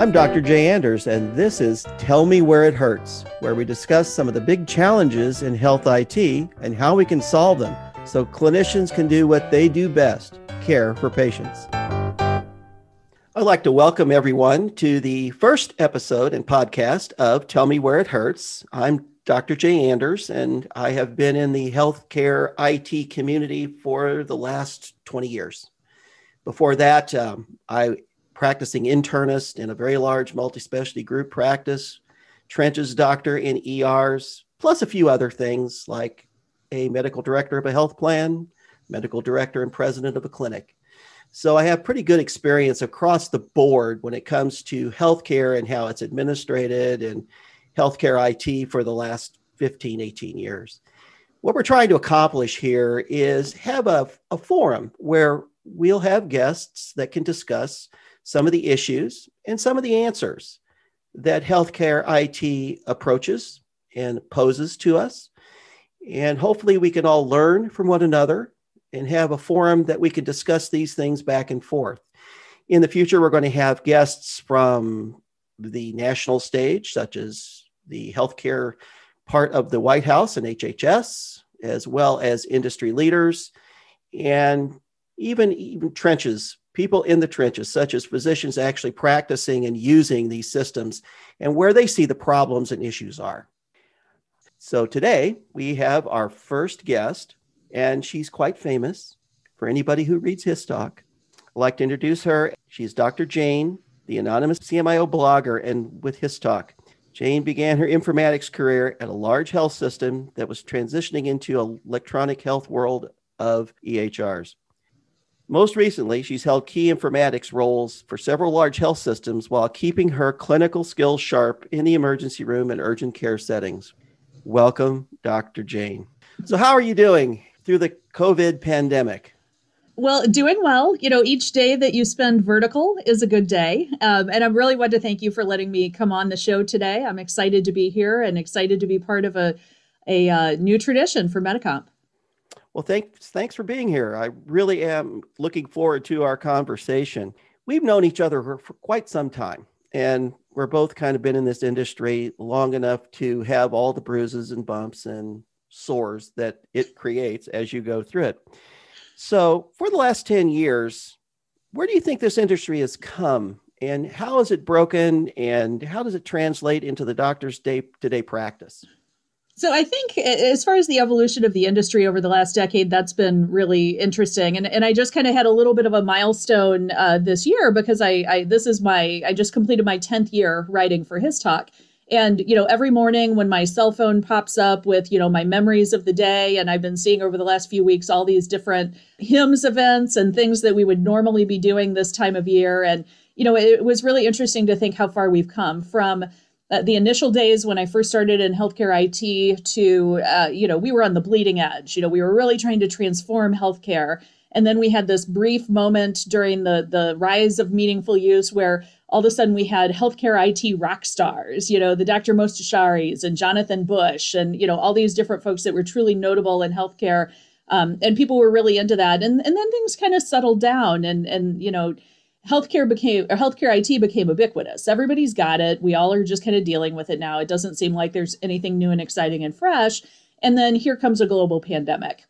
I'm Dr. Jay Anders, and this is Tell Me Where It Hurts, where we discuss some of the big challenges in health IT and how we can solve them so clinicians can do what they do best care for patients. I'd like to welcome everyone to the first episode and podcast of Tell Me Where It Hurts. I'm Dr. Jay Anders, and I have been in the healthcare IT community for the last 20 years. Before that, um, I practicing internist in a very large multi-specialty group practice, trenches doctor in ERs, plus a few other things like a medical director of a health plan, medical director and president of a clinic. So I have pretty good experience across the board when it comes to healthcare and how it's administrated and healthcare IT for the last 15, 18 years. What we're trying to accomplish here is have a, a forum where we'll have guests that can discuss some of the issues and some of the answers that healthcare IT approaches and poses to us. And hopefully, we can all learn from one another and have a forum that we can discuss these things back and forth. In the future, we're going to have guests from the national stage, such as the healthcare part of the White House and HHS, as well as industry leaders and even, even trenches people in the trenches, such as physicians actually practicing and using these systems and where they see the problems and issues are. So today we have our first guest, and she's quite famous for anybody who reads HIStalk. I'd like to introduce her. She's Dr. Jayne, the anonymous CMIO blogger, and with HIStalk. Jayne began her informatics career at a large health system that was transitioning into an electronic health world of EHRs. Most recently, she's held key informatics roles for several large health systems while keeping her clinical skills sharp in the emergency room and urgent care settings. Welcome, Dr. Jayne. So, how are you doing through the COVID pandemic? Well, doing well. You know, each day that you spend vertical is a good day. Um, and I'm really want to thank you for letting me come on the show today. I'm excited to be here and excited to be part of a, a uh, new tradition for Medicomp. Well, thanks thanks for being here. I really am looking forward to our conversation. We've known each other for, quite some time, and we're both kind of been in this industry long enough to have all the bruises and bumps and sores that it creates as you go through it. So, for the last 10 years, where do you think this industry has come and how is it broken and how does it translate into the doctor's day to day practice? So I think as far as the evolution of the industry over the last decade, that's been really interesting. And and I just kind of had a little bit of a milestone uh, this year because I, I this is my I just completed my tenth year writing for HIStalk. And you know, every morning when my cell phone pops up with you know my memories of the day, and I've been seeing over the last few weeks all these different HIMSS events and things that we would normally be doing this time of year, and you know, it was really interesting to think how far we've come from uh, the initial days when I first started in healthcare IT to, uh, you know, we were on the bleeding edge. You know, we were really trying to transform healthcare. And then we had this brief moment during the, the rise of meaningful use where all of a sudden we had healthcare IT rock stars, you know, the Dr. Mostasharis and Jonathan Bush and, you know, all these different folks that were truly notable in healthcare. Um, and people were really into that. And, and then things kind of settled down and, and, you know, healthcare became or healthcare IT became ubiquitous. Everybody's got it. We all are just kind of dealing with it now. It doesn't seem like there's anything new and exciting and fresh. And then here comes a global pandemic.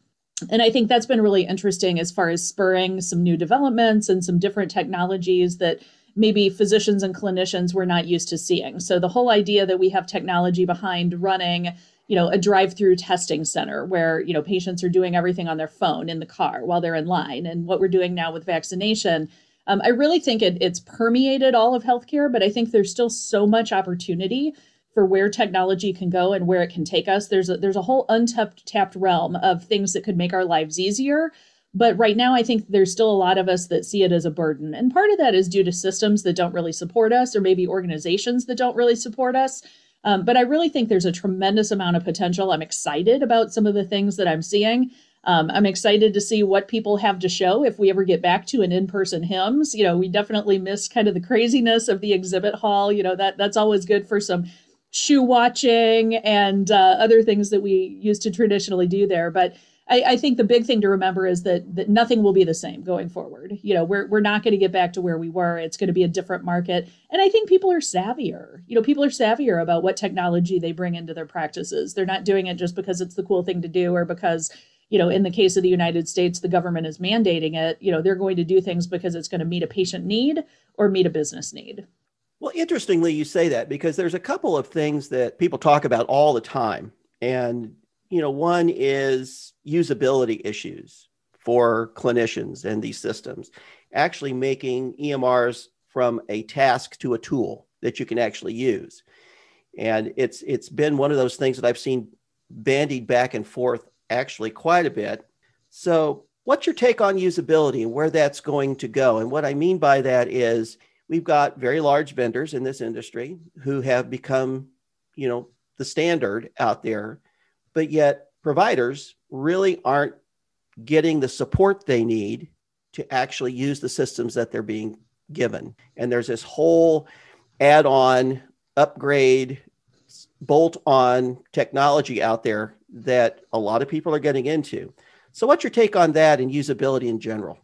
And I think that's been really interesting as far as spurring some new developments and some different technologies that maybe physicians and clinicians were not used to seeing. So the whole idea that we have technology behind running you know a drive-through testing center where you know patients are doing everything on their phone in the car while they're in line and what we're doing now with vaccination um, I really think it, it's permeated all of healthcare, but I think there's still so much opportunity for where technology can go and where it can take us. There's a, there's a whole untapped tapped realm of things that could make our lives easier. But right now, I think there's still a lot of us that see it as a burden. And part of that is due to systems that don't really support us, or maybe organizations that don't really support us. Um, but I really think there's a tremendous amount of potential. I'm excited about some of the things that I'm seeing. Um, I'm excited to see what people have to show if we ever get back to an in-person HIMSS. You know, we definitely miss kind of the craziness of the exhibit hall. You know, that that's always good for some shoe watching and uh, other things that we used to traditionally do there. But I, I, think the big thing to remember is that that nothing will be the same going forward. You know, we're we're not going to get back to where we were. It's going to be a different market, and I think people are savvier. You know, people are savvier about what technology they bring into their practices. They're not doing it just because it's the cool thing to do or because you know, in the case of the United States, the government is mandating it. You know, they're going to do things because it's going to meet a patient need or meet a business need. Well, interestingly, you say that because there's a couple of things that people talk about all the time. And, you know, one is usability issues for clinicians and these systems, actually making EMRs from a task to a tool that you can actually use. And it's it's been one of those things that I've seen bandied back and forth actually quite a bit. So, what's your take on usability and where that's going to go? And what I mean by that is we've got very large vendors in this industry who have become, you know, the standard out there, but yet providers really aren't getting the support they need to actually use the systems that they're being given. And there's this whole add on, upgrade, bolt on technology out there that a lot of people are getting into. So, what's your take on that and usability in general?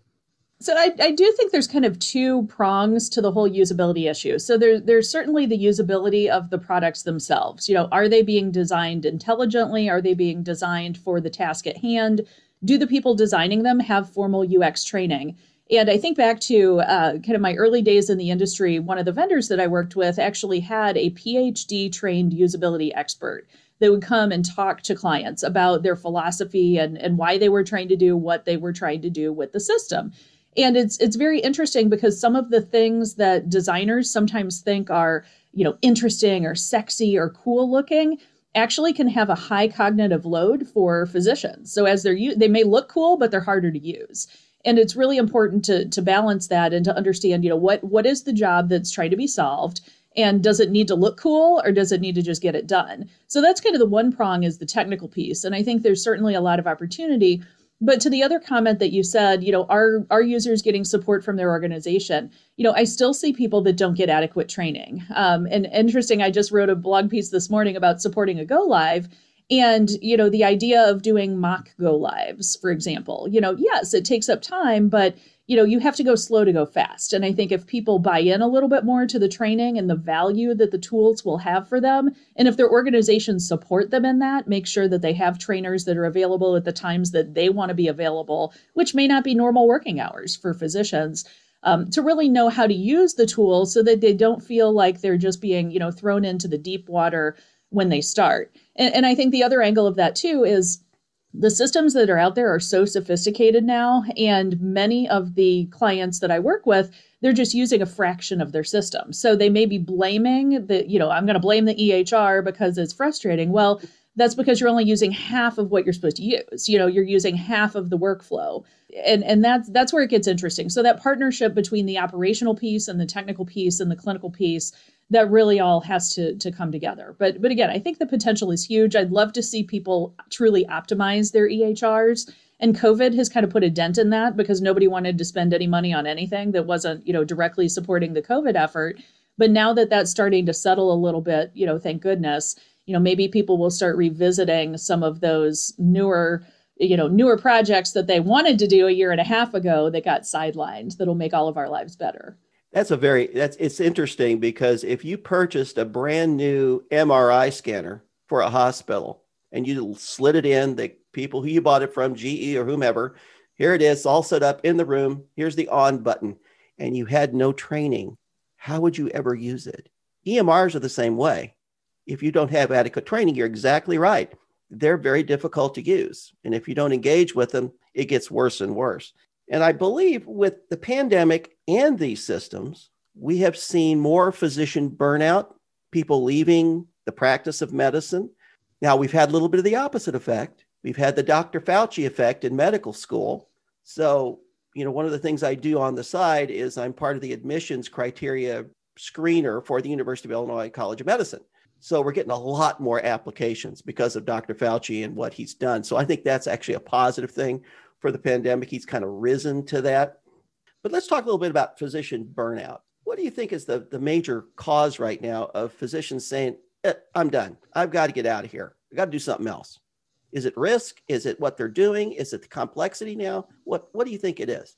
So I, I do think there's kind of two prongs to the whole usability issue. So there, there's certainly the usability of the products themselves. You know, are they being designed intelligently? Are they being designed for the task at hand? Do the people designing them have formal UX training? And I think back to uh, kind of my early days in the industry, one of the vendors that I worked with actually had a PhD trained usability expert that would come and talk to clients about their philosophy and, and why they were trying to do what they were trying to do with the system. And it's it's very interesting because some of the things that designers sometimes think are, you know, interesting or sexy or cool looking actually can have a high cognitive load for physicians. So as they're they may look cool but they're harder to use. And it's really important to to balance that and to understand, you know, what what is the job that's trying to be solved and does it need to look cool or does it need to just get it done? So that's kind of the one prong is the technical piece. And i think there's certainly a lot of opportunity. But to the other comment that you said you know are are users getting support from their organization? You know i still see people that don't get adequate training. Um, and interesting i just wrote a blog piece this morning about supporting a go live and you know the idea of doing mock go lives for example. You know yes it takes up time but you know, you have to go slow to go fast. And I think if people buy in a little bit more to the training and the value that the tools will have for them, and if their organizations support them in that, make sure that they have trainers that are available at the times that they want to be available, which may not be normal working hours for physicians. Um, to really know how to use the tool so that they don't feel like they're just being, you know, thrown into the deep water when they start. And, and I think the other angle of that too is the systems that are out there are so sophisticated now and many of the clients that i work with they're just using a fraction of their system. So they may be blaming the you know i'm going to blame the ehr because it's frustrating. Well that's because you're only using half of what you're supposed to use you know you're using half of the workflow and and that's that's where it gets interesting so that partnership between the operational piece and the technical piece and the clinical piece that really all has to to come together. But but again, I think the potential is huge. I'd love to see people truly optimize their EHRs. And COVID has kind of put a dent in that because nobody wanted to spend any money on anything that wasn't, you know, directly supporting the COVID effort. But now that that's starting to settle a little bit, you know, thank goodness, you know, maybe people will start revisiting some of those newer, you know, newer projects that they wanted to do a year and a half ago that got sidelined that'll make all of our lives better. That's a very that's it's interesting because if you purchased a brand new MRI scanner for a hospital and you slid it in, the people who you bought it from, GE or whomever, here it is, all set up in the room. Here's the on button, and you had no training. How would you ever use it? EMRs are the same way. If you don't have adequate training, you're exactly right. They're very difficult to use. And if you don't engage with them, it gets worse and worse. And I believe with the pandemic and these systems, we have seen more physician burnout, people leaving the practice of medicine. Now, we've had a little bit of the opposite effect. We've had the Dr. Fauci effect in medical school. So, you know, one of the things I do on the side is I'm part of the admissions criteria screener for the University of Illinois College of Medicine. So we're getting a lot more applications because of Dr. Fauci and what he's done. So I think that's actually a positive thing for the pandemic. He's kind of risen to that. But let's talk a little bit about physician burnout. What do you think is the, the major cause right now of physicians saying, eh, I'm done. I've got to get out of here. I've got to do something else. Is it risk? Is it what they're doing? Is it the complexity now? What what do you think it is?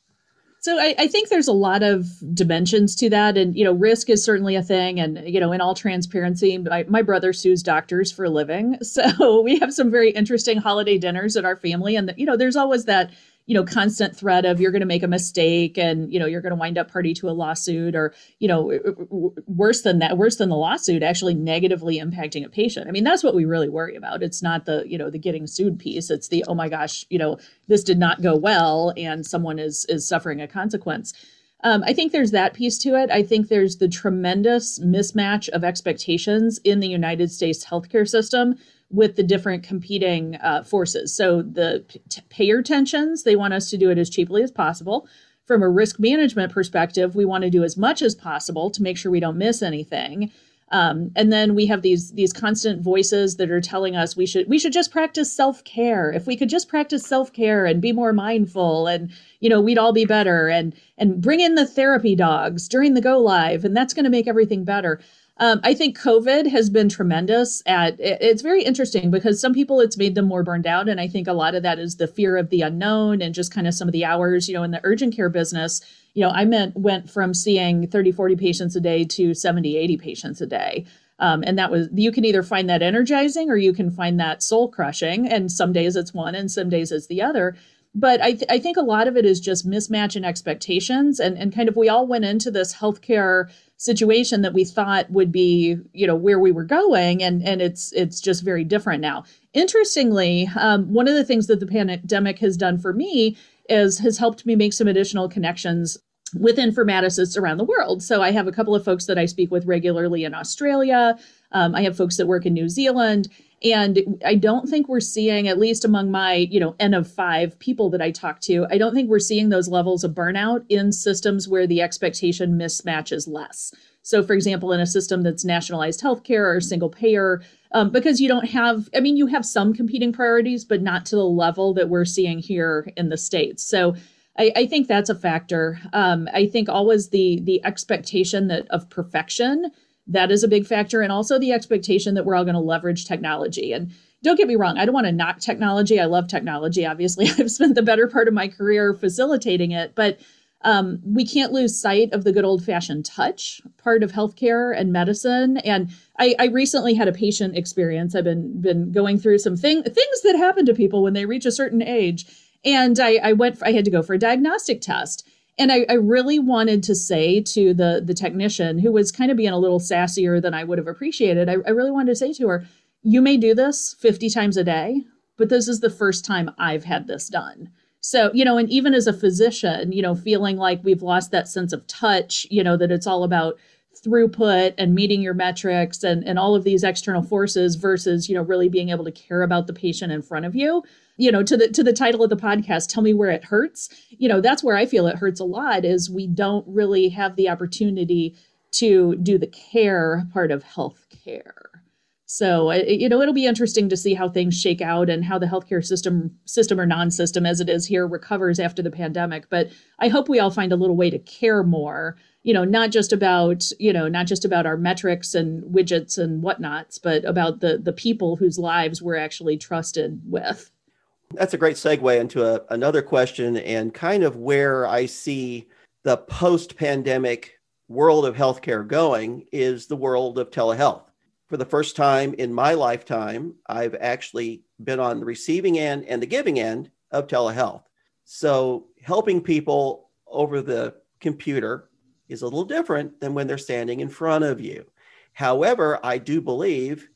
So I, I, think there's a lot of dimensions to that, and you know, risk is certainly a thing. And you know, in all transparency, my, my brother sues doctors for a living, so we have some very interesting holiday dinners at our family. And you know, there's always that you know constant threat of you're going to make a mistake and you know you're going to wind up party to a lawsuit or you know worse than that worse than the lawsuit actually negatively impacting a patient. I mean that's what we really worry about. It's not the you know the getting sued piece. It's the oh my gosh you know this did not go well and someone is is suffering a consequence. Um, I think there's that piece to it. I think there's the tremendous mismatch of expectations in the United States healthcare system with the different competing uh, forces. So the p- payer tensions, they want us to do it as cheaply as possible. From a risk management perspective, we want to do as much as possible to make sure we don't miss anything. Um, and then we have these these constant voices that are telling us we should we should just practice self care. If we could just practice self care and be more mindful, and you know we'd all be better. And and bring in the therapy dogs during the go live, and that's going to make everything better. Um, I think COVID has been tremendous at it, it's very interesting because some people it's made them more burned out. And I think a lot of that is the fear of the unknown and just kind of some of the hours, you know, in the urgent care business, you know, I meant went from seeing 30, 40 patients a day to 70, 80 patients a day. Um, and that was you can either find that energizing or you can find that soul crushing. And some days it's one and some days it's the other but I, th- I think a lot of it is just mismatch in expectations and, and kind of we all went into this healthcare situation that we thought would be you know where we were going and and it's it's just very different now. Interestingly um, one of the things that the pandemic has done for me is has helped me make some additional connections with informaticists around the world. So i have a couple of folks that i speak with regularly in australia. Um, i have folks that work in new zealand and I don't think we're seeing, at least among my, you know, N of five people that I talk to, I don't think we're seeing those levels of burnout in systems where the expectation mismatch is less. So, for example, in a system that's nationalized healthcare or single payer, um, because you don't have, I mean, you have some competing priorities, but not to the level that we're seeing here in the States. So, I, I think that's a factor. Um, I think always the the expectation that of perfection that is a big factor. And also the expectation that we're all going to leverage technology. And don't get me wrong, I don't want to knock technology. I love technology. Obviously, I've spent the better part of my career facilitating it, but um, we can't lose sight of the good old fashioned touch part of healthcare and medicine. And I, I, recently had a patient experience. I've been been going through some thing, things that happen to people when they reach a certain age. And I, I went, I had to go for a diagnostic test and I, I, really wanted to say to the the technician who was kind of being a little sassier than I would have appreciated, I, I really wanted to say to her, you may do this 50 times a day, but this is the first time I've had this done. So, you know, and even as a physician, you know, feeling like we've lost that sense of touch, you know, that it's all about throughput and meeting your metrics and, and all of these external forces versus, you know, really being able to care about the patient in front of you you know to the to the title of the podcast tell me where it hurts. You know that's where i feel it hurts a lot is we don't really have the opportunity to do the care part of health care. So you know it'll be interesting to see how things shake out and how the healthcare system system or non-system as it is here recovers after the pandemic. But i hope we all find a little way to care more you know not just about you know not just about our metrics and widgets and whatnots but about the the people whose lives we're actually trusted with that's a great segue into a, another question and kind of where I see the post pandemic world of healthcare going is the world of telehealth. For the first time in my lifetime, I've actually been on the receiving end and the giving end of telehealth. So, helping people over the computer is a little different than when they're standing in front of you. However, I do believe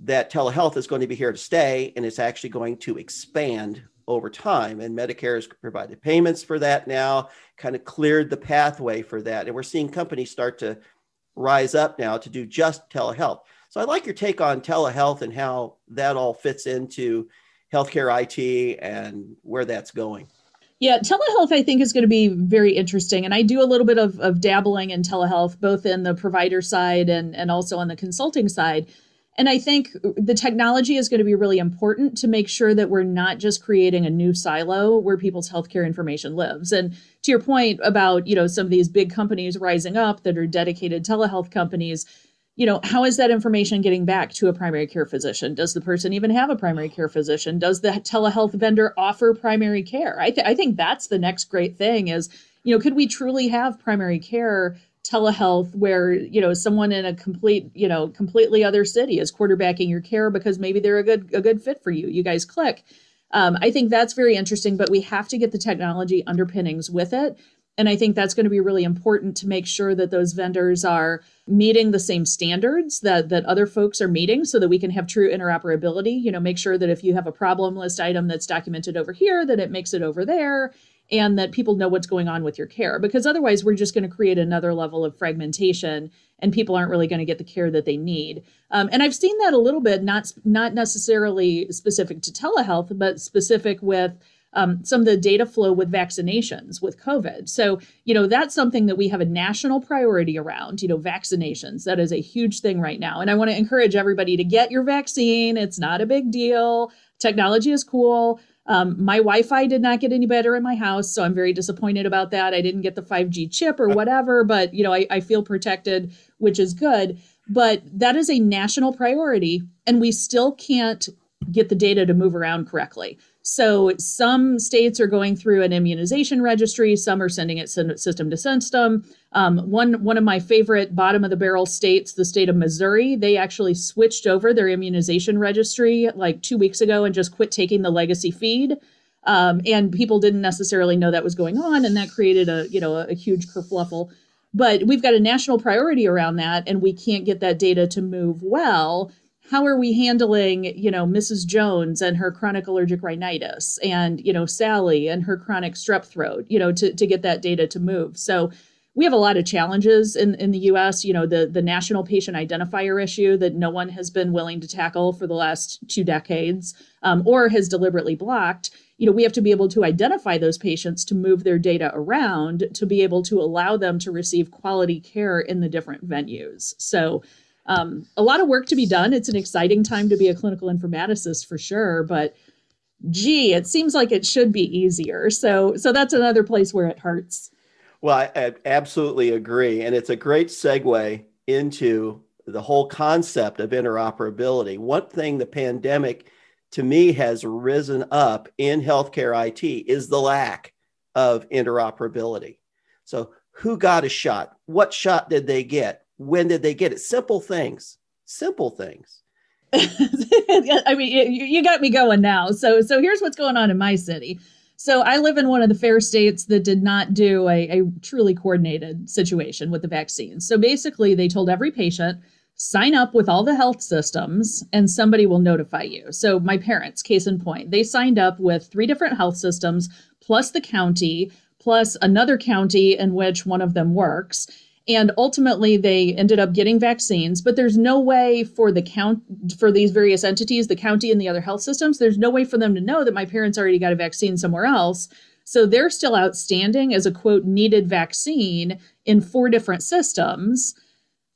that telehealth is going to be here to stay and it's actually going to expand over time. And Medicare has provided payments for that now, kind of cleared the pathway for that. And we're seeing companies start to rise up now to do just telehealth. So I'd like your take on telehealth and how that all fits into healthcare IT and where that's going. Yeah, telehealth I think is going to be very interesting. And I do a little bit of, of dabbling in telehealth, both in the provider side and, and also on the consulting side. And I think the technology is going to be really important to make sure that we're not just creating a new silo where people's healthcare information lives. And to your point about, you know, some of these big companies rising up that are dedicated telehealth companies, you know, how is that information getting back to a primary care physician? Does the person even have a primary care physician? Does the telehealth vendor offer primary care? I, th- I think that's the next great thing is, you know, could we truly have primary care telehealth where, you know, someone in a complete, you know, completely other city is quarterbacking your care because maybe they're a good, a good fit for you. You guys click. Um, I think that's very interesting, but we have to get the technology underpinnings with it. And I think that's going to be really important to make sure that those vendors are meeting the same standards that that other folks are meeting so that we can have true interoperability. You know, make sure that if you have a problem list item that's documented over here, that it makes it over there and that people know what's going on with your care because otherwise we're just going to create another level of fragmentation and people aren't really going to get the care that they need um, and i've seen that a little bit not not necessarily specific to telehealth but specific with um, some of the data flow with vaccinations with COVID. So, you know, that's something that we have a national priority around, you know, vaccinations. That is a huge thing right now. And I want to encourage everybody to get your vaccine. It's not a big deal. Technology is cool. Um, my Wi Fi did not get any better in my house. So I'm very disappointed about that. I didn't get the 5G chip or whatever, but, you know, I, I feel protected, which is good. But that is a national priority. And we still can't get the data to move around correctly. So some states are going through an immunization registry, some are sending it system to system. Um, one one of my favorite bottom of the barrel states, the state of Missouri, they actually switched over their immunization registry like two weeks ago and just quit taking the legacy feed. Um, and people didn't necessarily know that was going on, and that created a you know a, a huge kerfluffle. But we've got a national priority around that, and we can't get that data to move well how are we handling you know mrs jones and her chronic allergic rhinitis and you know sally and her chronic strep throat you know to, to get that data to move? So we have a lot of challenges in, in the us you know the, the national patient identifier issue that no one has been willing to tackle for the last two decades um, or has deliberately blocked. You know we have to be able to identify those patients to move their data around to be able to allow them to receive quality care in the different venues. So um, a lot of work to be done. It's an exciting time to be a clinical informaticist for sure, but gee, it seems like it should be easier. So, so that's another place where it hurts. Well, I, I absolutely agree, and it's a great segue into the whole concept of interoperability. One thing the pandemic to me has risen up in healthcare IT is the lack of interoperability. So, who got a shot? What shot did they get? When did they get it? Simple things, simple things. I mean, you, you got me going now. So, so here's what's going on in my city. So I live in one of the fair states that did not do a, a truly coordinated situation with the vaccine. So basically, they told every patient sign up with all the health systems and somebody will notify you. So my parents, case in point, they signed up with three different health systems plus the county plus another county in which one of them works and ultimately they ended up getting vaccines but there's no way for the count for these various entities the county and the other health systems there's no way for them to know that my parents already got a vaccine somewhere else. So they're still outstanding as a quote needed vaccine in four different systems.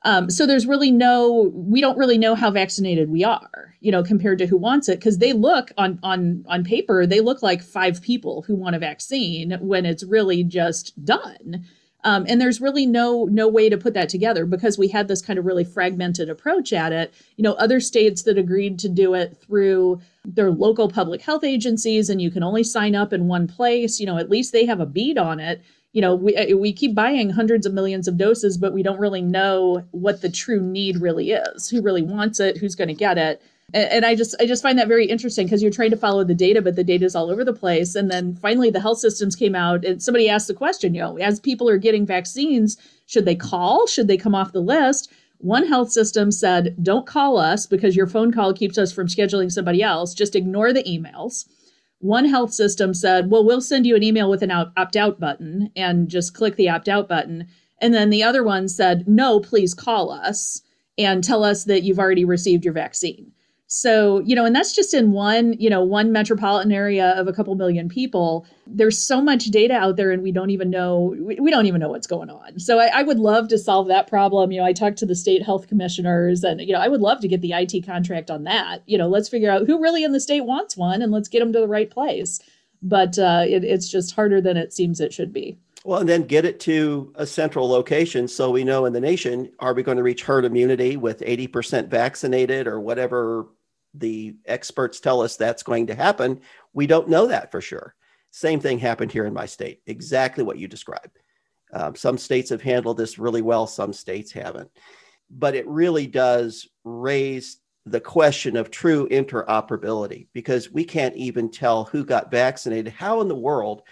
Um, so there's really no we don't really know how vaccinated we are you know compared to who wants it because they look on on on paper they look like five people who want a vaccine when it's really just done um, and there's really no no way to put that together because we had this kind of really fragmented approach at it. You know, other states that agreed to do it through their local public health agencies, and you can only sign up in one place. You know, at least they have a bead on it. You know, we uh, we keep buying hundreds of millions of doses, but we don't really know what the true need really is. Who really wants it? Who's going to get it? And, and i just i just find that very interesting because you're trying to follow the data but the data is all over the place. And then finally the health systems came out and somebody asked the question you know as people are getting vaccines should they call? Should they come off the list? One health system said don't call us because your phone call keeps us from scheduling somebody else. Just ignore the emails. One health system said well we'll send you an email with an opt out button and just click the opt out button. And then the other one said no please call us and tell us that you've already received your vaccine so, you know, and that's just in one, you know, one metropolitan area of a couple million people. There's so much data out there and we don't even know, we, we don't even know what's going on. So I, I, would love to solve that problem. You know, I talked to the state health commissioners and, you know, I would love to get the IT contract on that. You know, let's figure out who really in the state wants one and let's get them to the right place. But uh, it, it's just harder than it seems it should be. Well, and then get it to a central location so we know in the nation are we going to reach herd immunity with 80% vaccinated or whatever the experts tell us that's going to happen? We don't know that for sure. Same thing happened here in my state, exactly what you described. Um, some states have handled this really well, some states haven't. But it really does raise the question of true interoperability because we can't even tell who got vaccinated. How in the world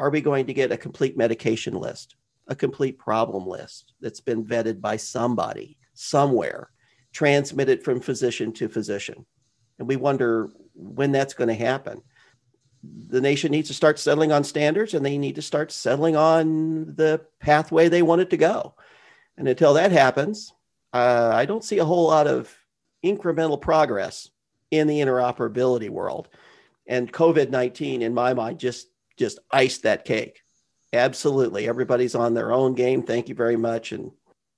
are we going to get a complete medication list, a complete problem list that's been vetted by somebody somewhere, transmitted from physician to physician? And we wonder when that's going to happen. The nation needs to start settling on standards and they need to start settling on the pathway they want it to go. And until that happens, uh, I don't see a whole lot of incremental progress in the interoperability world. And COVID 19, in my mind, just just iced that cake. Absolutely. Everybody's on their own game. Thank you very much. And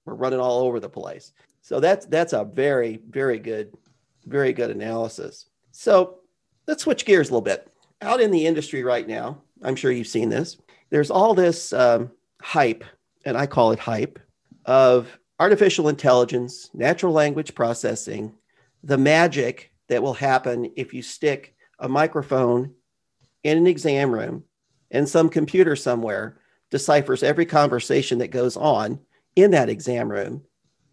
we're running all over the place. So that's that's a very, very good, very good analysis. So let's switch gears a little bit. Out in the industry right now, I'm sure you've seen this. There's all this um, hype, and I call it hype, of artificial intelligence, natural language processing, the magic that will happen if you stick a microphone in an exam room and some computer somewhere deciphers every conversation that goes on in that exam room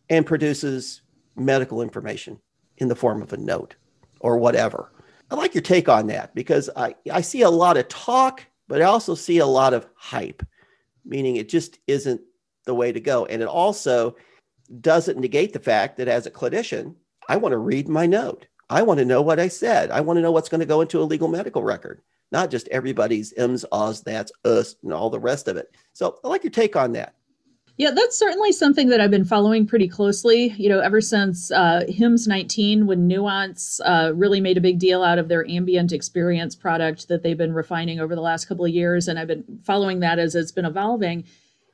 and produces medical information in the form of a note or whatever. I like your take on that because I, I see a lot of talk, but I also see a lot of hype, meaning it just isn't the way to go. And it also doesn't negate the fact that as a clinician, I want to read my note. I want to know what I said. I want to know what's going to go into a legal medical record, not just everybody's M's, Oz, that's, us, and all the rest of it. So I like your take on that. Yeah, that's certainly something that I've been following pretty closely. You know, ever since uh, HIMSS 19, when Nuance uh, really made a big deal out of their ambient experience product that they've been refining over the last couple of years, and I've been following that as it's been evolving.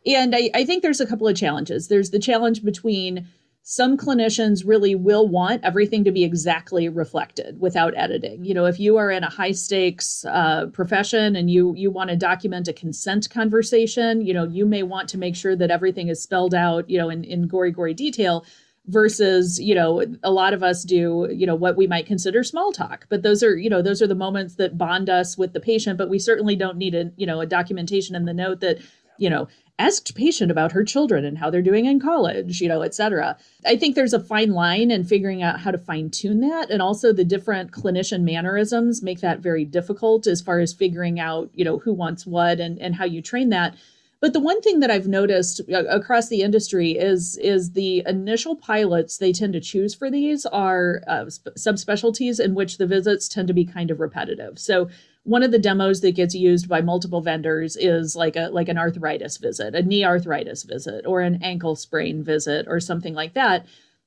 And I, I think there's a couple of challenges. There's the challenge between some clinicians really will want everything to be exactly reflected without editing. You know, if you are in a high stakes uh, profession and you you want to document a consent conversation, you know, you may want to make sure that everything is spelled out, you know, in, in gory gory detail versus you know a lot of us do you know what we might consider small talk but those are you know those are the moments that bond us with the patient but we certainly don't need a you know a documentation in the note that you know asked patient about her children and how they're doing in college, you know, et cetera. I think there's a fine line in figuring out how to fine tune that. And also the different clinician mannerisms make that very difficult as far as figuring out, you know, who wants what and, and how you train that. But the one thing that I've noticed uh, across the industry is is the initial pilots they tend to choose for these are uh, subspecialties in which the visits tend to be kind of repetitive. So one of the demos that gets used by multiple vendors is like a like an arthritis visit, a knee arthritis visit, or an ankle sprain visit, or something like that.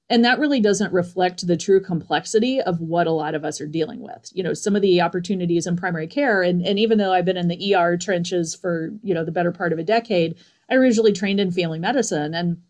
And that really doesn't reflect the true complexity of what a lot of us are dealing with. You know, some of the opportunities in primary care, and, and even though I've been in the ER trenches for, you know, the better part of a decade, I originally trained in family medicine. And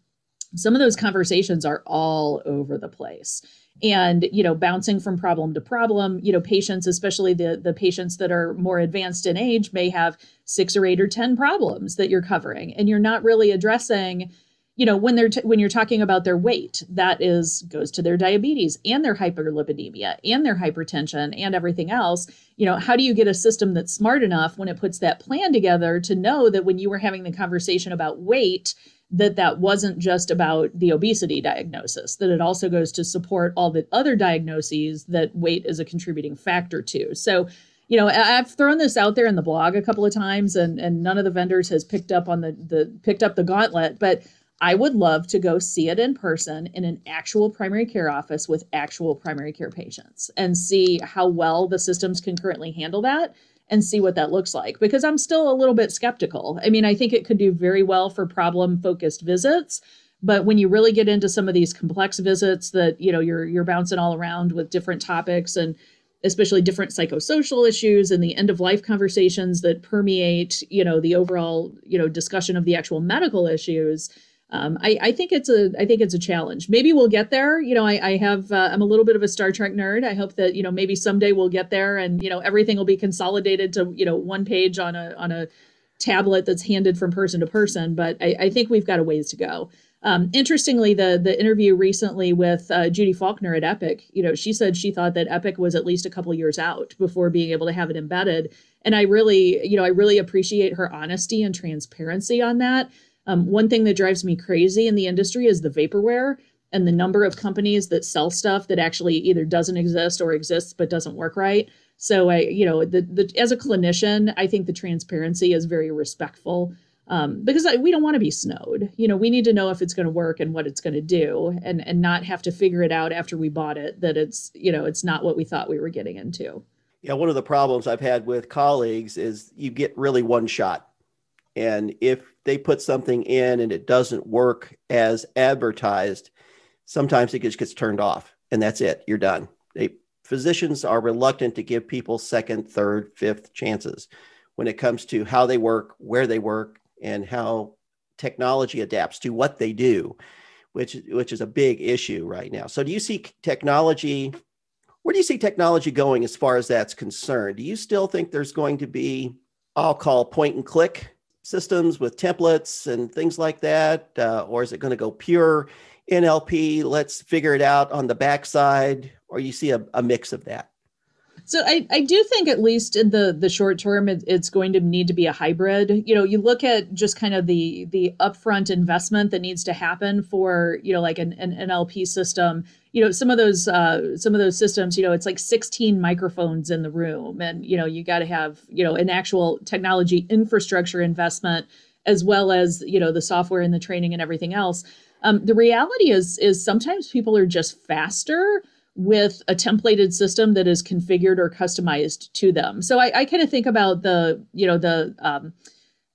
some of those conversations are all over the place and you know bouncing from problem to problem you know patients especially the the patients that are more advanced in age may have six or eight or ten problems that you're covering and you're not really addressing you know when they're t- when you're talking about their weight that is goes to their diabetes and their hyperlipidemia and their hypertension and everything else. You know how do you get a system that's smart enough when it puts that plan together to know that when you were having the conversation about weight that that wasn't just about the obesity diagnosis that it also goes to support all the other diagnoses that weight is a contributing factor to. So you know i've thrown this out there in the blog a couple of times and and none of the vendors has picked up on the the picked up the gauntlet but i would love to go see it in person in an actual primary care office with actual primary care patients and see how well the systems can currently handle that and see what that looks like because I'm still a little bit skeptical. I mean, I think it could do very well for problem focused visits, but when you really get into some of these complex visits that, you know, you're you're bouncing all around with different topics and especially different psychosocial issues and the end of life conversations that permeate, you know, the overall, you know, discussion of the actual medical issues, um, I, I, think it's a I think it's a challenge. Maybe we'll get there. You know, I, I have uh, I'm a little bit of a Star Trek nerd. I hope that you know maybe someday we'll get there and you know everything will be consolidated to you know one page on a on a tablet that's handed from person to person. But I, I think we've got a ways to go. Um, interestingly, the the interview recently with uh, Judy Faulkner at Epic, you know, she said she thought that Epic was at least a couple years out before being able to have it embedded. And I really, you know, I really appreciate her honesty and transparency on that. Um, one thing that drives me crazy in the industry is the vaporware and the number of companies that sell stuff that actually either doesn't exist or exists but doesn't work right. So I, you know, the, the as a clinician, I think the transparency is very respectful um, because I, we don't want to be snowed. You know, we need to know if it's going to work and what it's going to do, and and not have to figure it out after we bought it that it's you know it's not what we thought we were getting into. Yeah, one of the problems I've had with colleagues is you get really one shot, and if they put something in and it doesn't work as advertised, sometimes it just gets turned off, and that's it. You're done. They, physicians are reluctant to give people second, third, fifth chances when it comes to how they work, where they work, and how technology adapts to what they do, which which is a big issue right now. So do you see technology? Where do you see technology going as far as that's concerned? Do you still think there's going to be, I'll call point and click systems with templates and things like that, uh, or is it going to go pure NLP? Let's figure it out on the backside, or you see a, a mix of that. So I, I do think at least in the the short term it, it's going to need to be a hybrid. You know, you look at just kind of the the upfront investment that needs to happen for you know like an, an NLP system. You know, some of those uh, some of those systems, you know, it's like 16 microphones in the room, and you know you got to have you know an actual technology infrastructure investment as well as you know the software and the training and everything else. Um, the reality is is sometimes people are just faster with a templated system that is configured or customized to them. So I, I kind of think about the, you know, the um,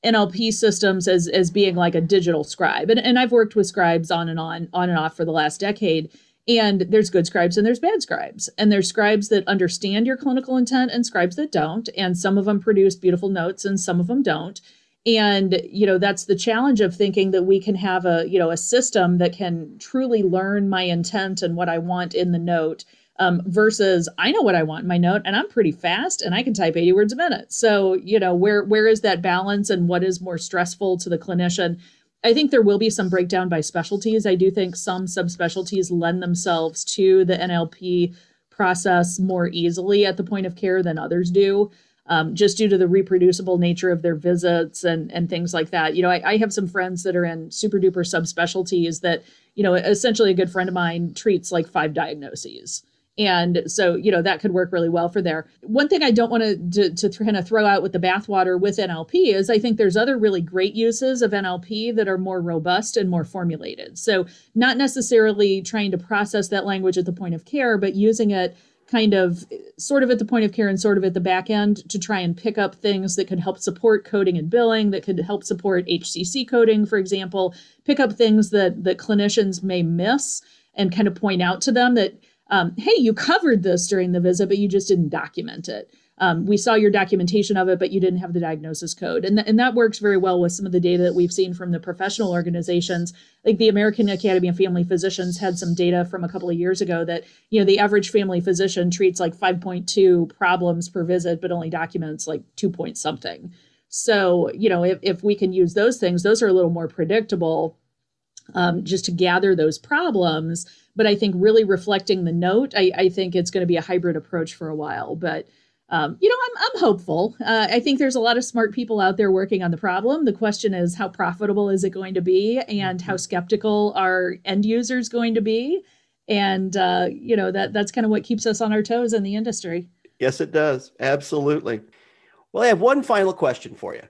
NLP systems as as being like a digital scribe. And, and I've worked with scribes on and on, on and off for the last decade. And there's good scribes and there's bad scribes. And there's scribes that understand your clinical intent and scribes that don't. And some of them produce beautiful notes and some of them don't and you know that's the challenge of thinking that we can have a you know a system that can truly learn my intent and what i want in the note um, versus i know what i want in my note and i'm pretty fast and i can type 80 words a minute. So you know where where is that balance and what is more stressful to the clinician? I think there will be some breakdown by specialties. I do think some subspecialties lend themselves to the nlp process more easily at the point of care than others do um, just due to the reproducible nature of their visits and and things like that. You know, I, I have some friends that are in super duper subspecialties that, you know, essentially a good friend of mine treats like five diagnoses. And so, you know, that could work really well for there. One thing I don't want to, to, to kind of throw out with the bathwater with NLP is I think there's other really great uses of NLP that are more robust and more formulated. So, not necessarily trying to process that language at the point of care, but using it kind of sort of at the point of care and sort of at the back end to try and pick up things that could help support coding and billing that could help support hcc coding for example pick up things that that clinicians may miss and kind of point out to them that um, hey you covered this during the visit but you just didn't document it um, we saw your documentation of it, but you didn't have the diagnosis code. And, th- and that works very well with some of the data that we've seen from the professional organizations. Like the American Academy of Family Physicians had some data from a couple of years ago that, you know, the average family physician treats like 5.2 problems per visit, but only documents like 2 point something. So, you know, if, if we can use those things, those are a little more predictable um, just to gather those problems. But I think really reflecting the note, I, I think it's going to be a hybrid approach for a while. But um, you know, I'm, I'm hopeful. Uh, I think there's a lot of smart people out there working on the problem. The question is, how profitable is it going to be, and how mm-hmm. skeptical are end users going to be? And uh, you know, that that's kind of what keeps us on our toes in the industry. Yes, it does. Absolutely. Well, I have one final question for you.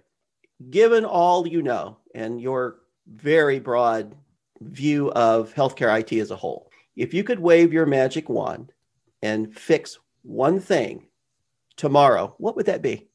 Given all you know and your very broad view of healthcare IT as a whole, if you could wave your magic wand and fix one thing tomorrow, what would that be?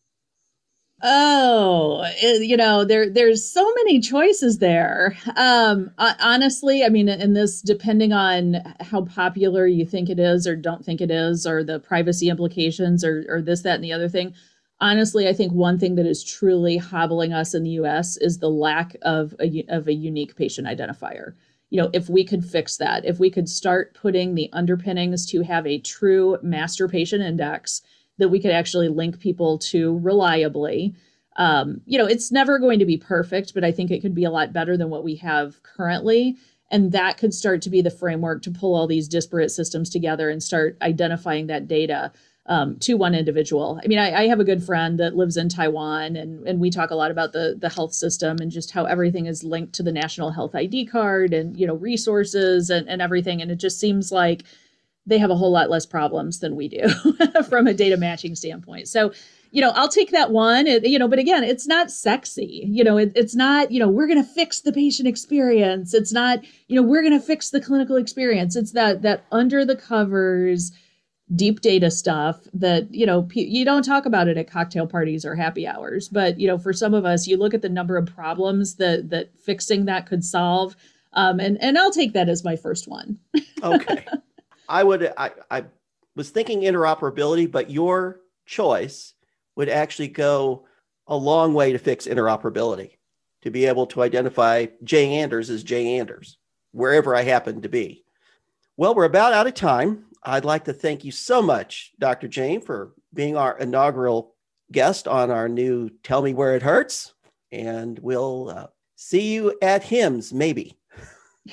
Oh, it, you know, there there's so many choices there. Um, honestly, I mean, in this, depending on how popular you think it is or don't think it is, or the privacy implications, or or this, that, and the other thing. Honestly, I think one thing that is truly hobbling us in the U.S. is the lack of a of a unique patient identifier. You know, if we could fix that, if we could start putting the underpinnings to have a true master patient index that we could actually link people to reliably. um, you know, it's never going to be perfect, but I think it could be a lot better than what we have currently. And that could start to be the framework to pull all these disparate systems together and start identifying that data um, to one individual. I mean, I, I, have a good friend that lives in Taiwan, and, and we talk a lot about the, the health system and just how everything is linked to the national health ID card and, you know, resources and, and everything. And it just seems like they have a whole lot less problems than we do from a data matching standpoint. So, you know, I'll take that one. It, you know, but again, it's not sexy. You know, it, it's not. You know, we're going to fix the patient experience. It's not. You know, we're going to fix the clinical experience. It's that that under the covers deep data stuff that you know you don't talk about it at cocktail parties or happy hours but you know for some of us you look at the number of problems that that fixing that could solve um, and and i'll take that as my first one okay i would I, I was thinking interoperability but your choice would actually go a long way to fix interoperability to be able to identify jay anders as jay anders wherever i happen to be well we're about out of time I'd like to thank you so much, Dr. Jayne, for being our inaugural guest on our new Tell Me Where It Hurts. And we'll uh, see you at HIMSS, maybe.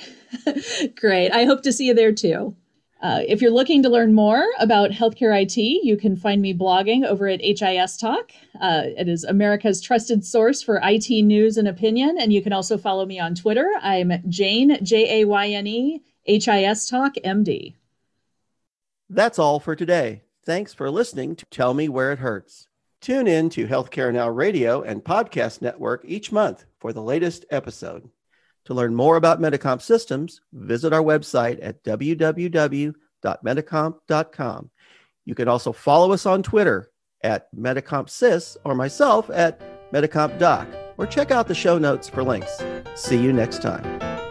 Great. I hope to see you there too. Uh, if you're looking to learn more about healthcare IT, you can find me blogging over at HIStalk. Uh, it is America's trusted source for IT news and opinion. And you can also follow me on Twitter. I'm Jayne, J A Y N E, HIS Talk, MD. That's all for today. Thanks for listening to Tell Me Where It Hurts. Tune in to Healthcare Now Radio and Podcast Network each month for the latest episode. To learn more about Medicomp systems, visit our website at www.medicomp.com. You can also follow us on Twitter at MedicompSys or myself at MedicompDoc, or check out the show notes for links. See you next time.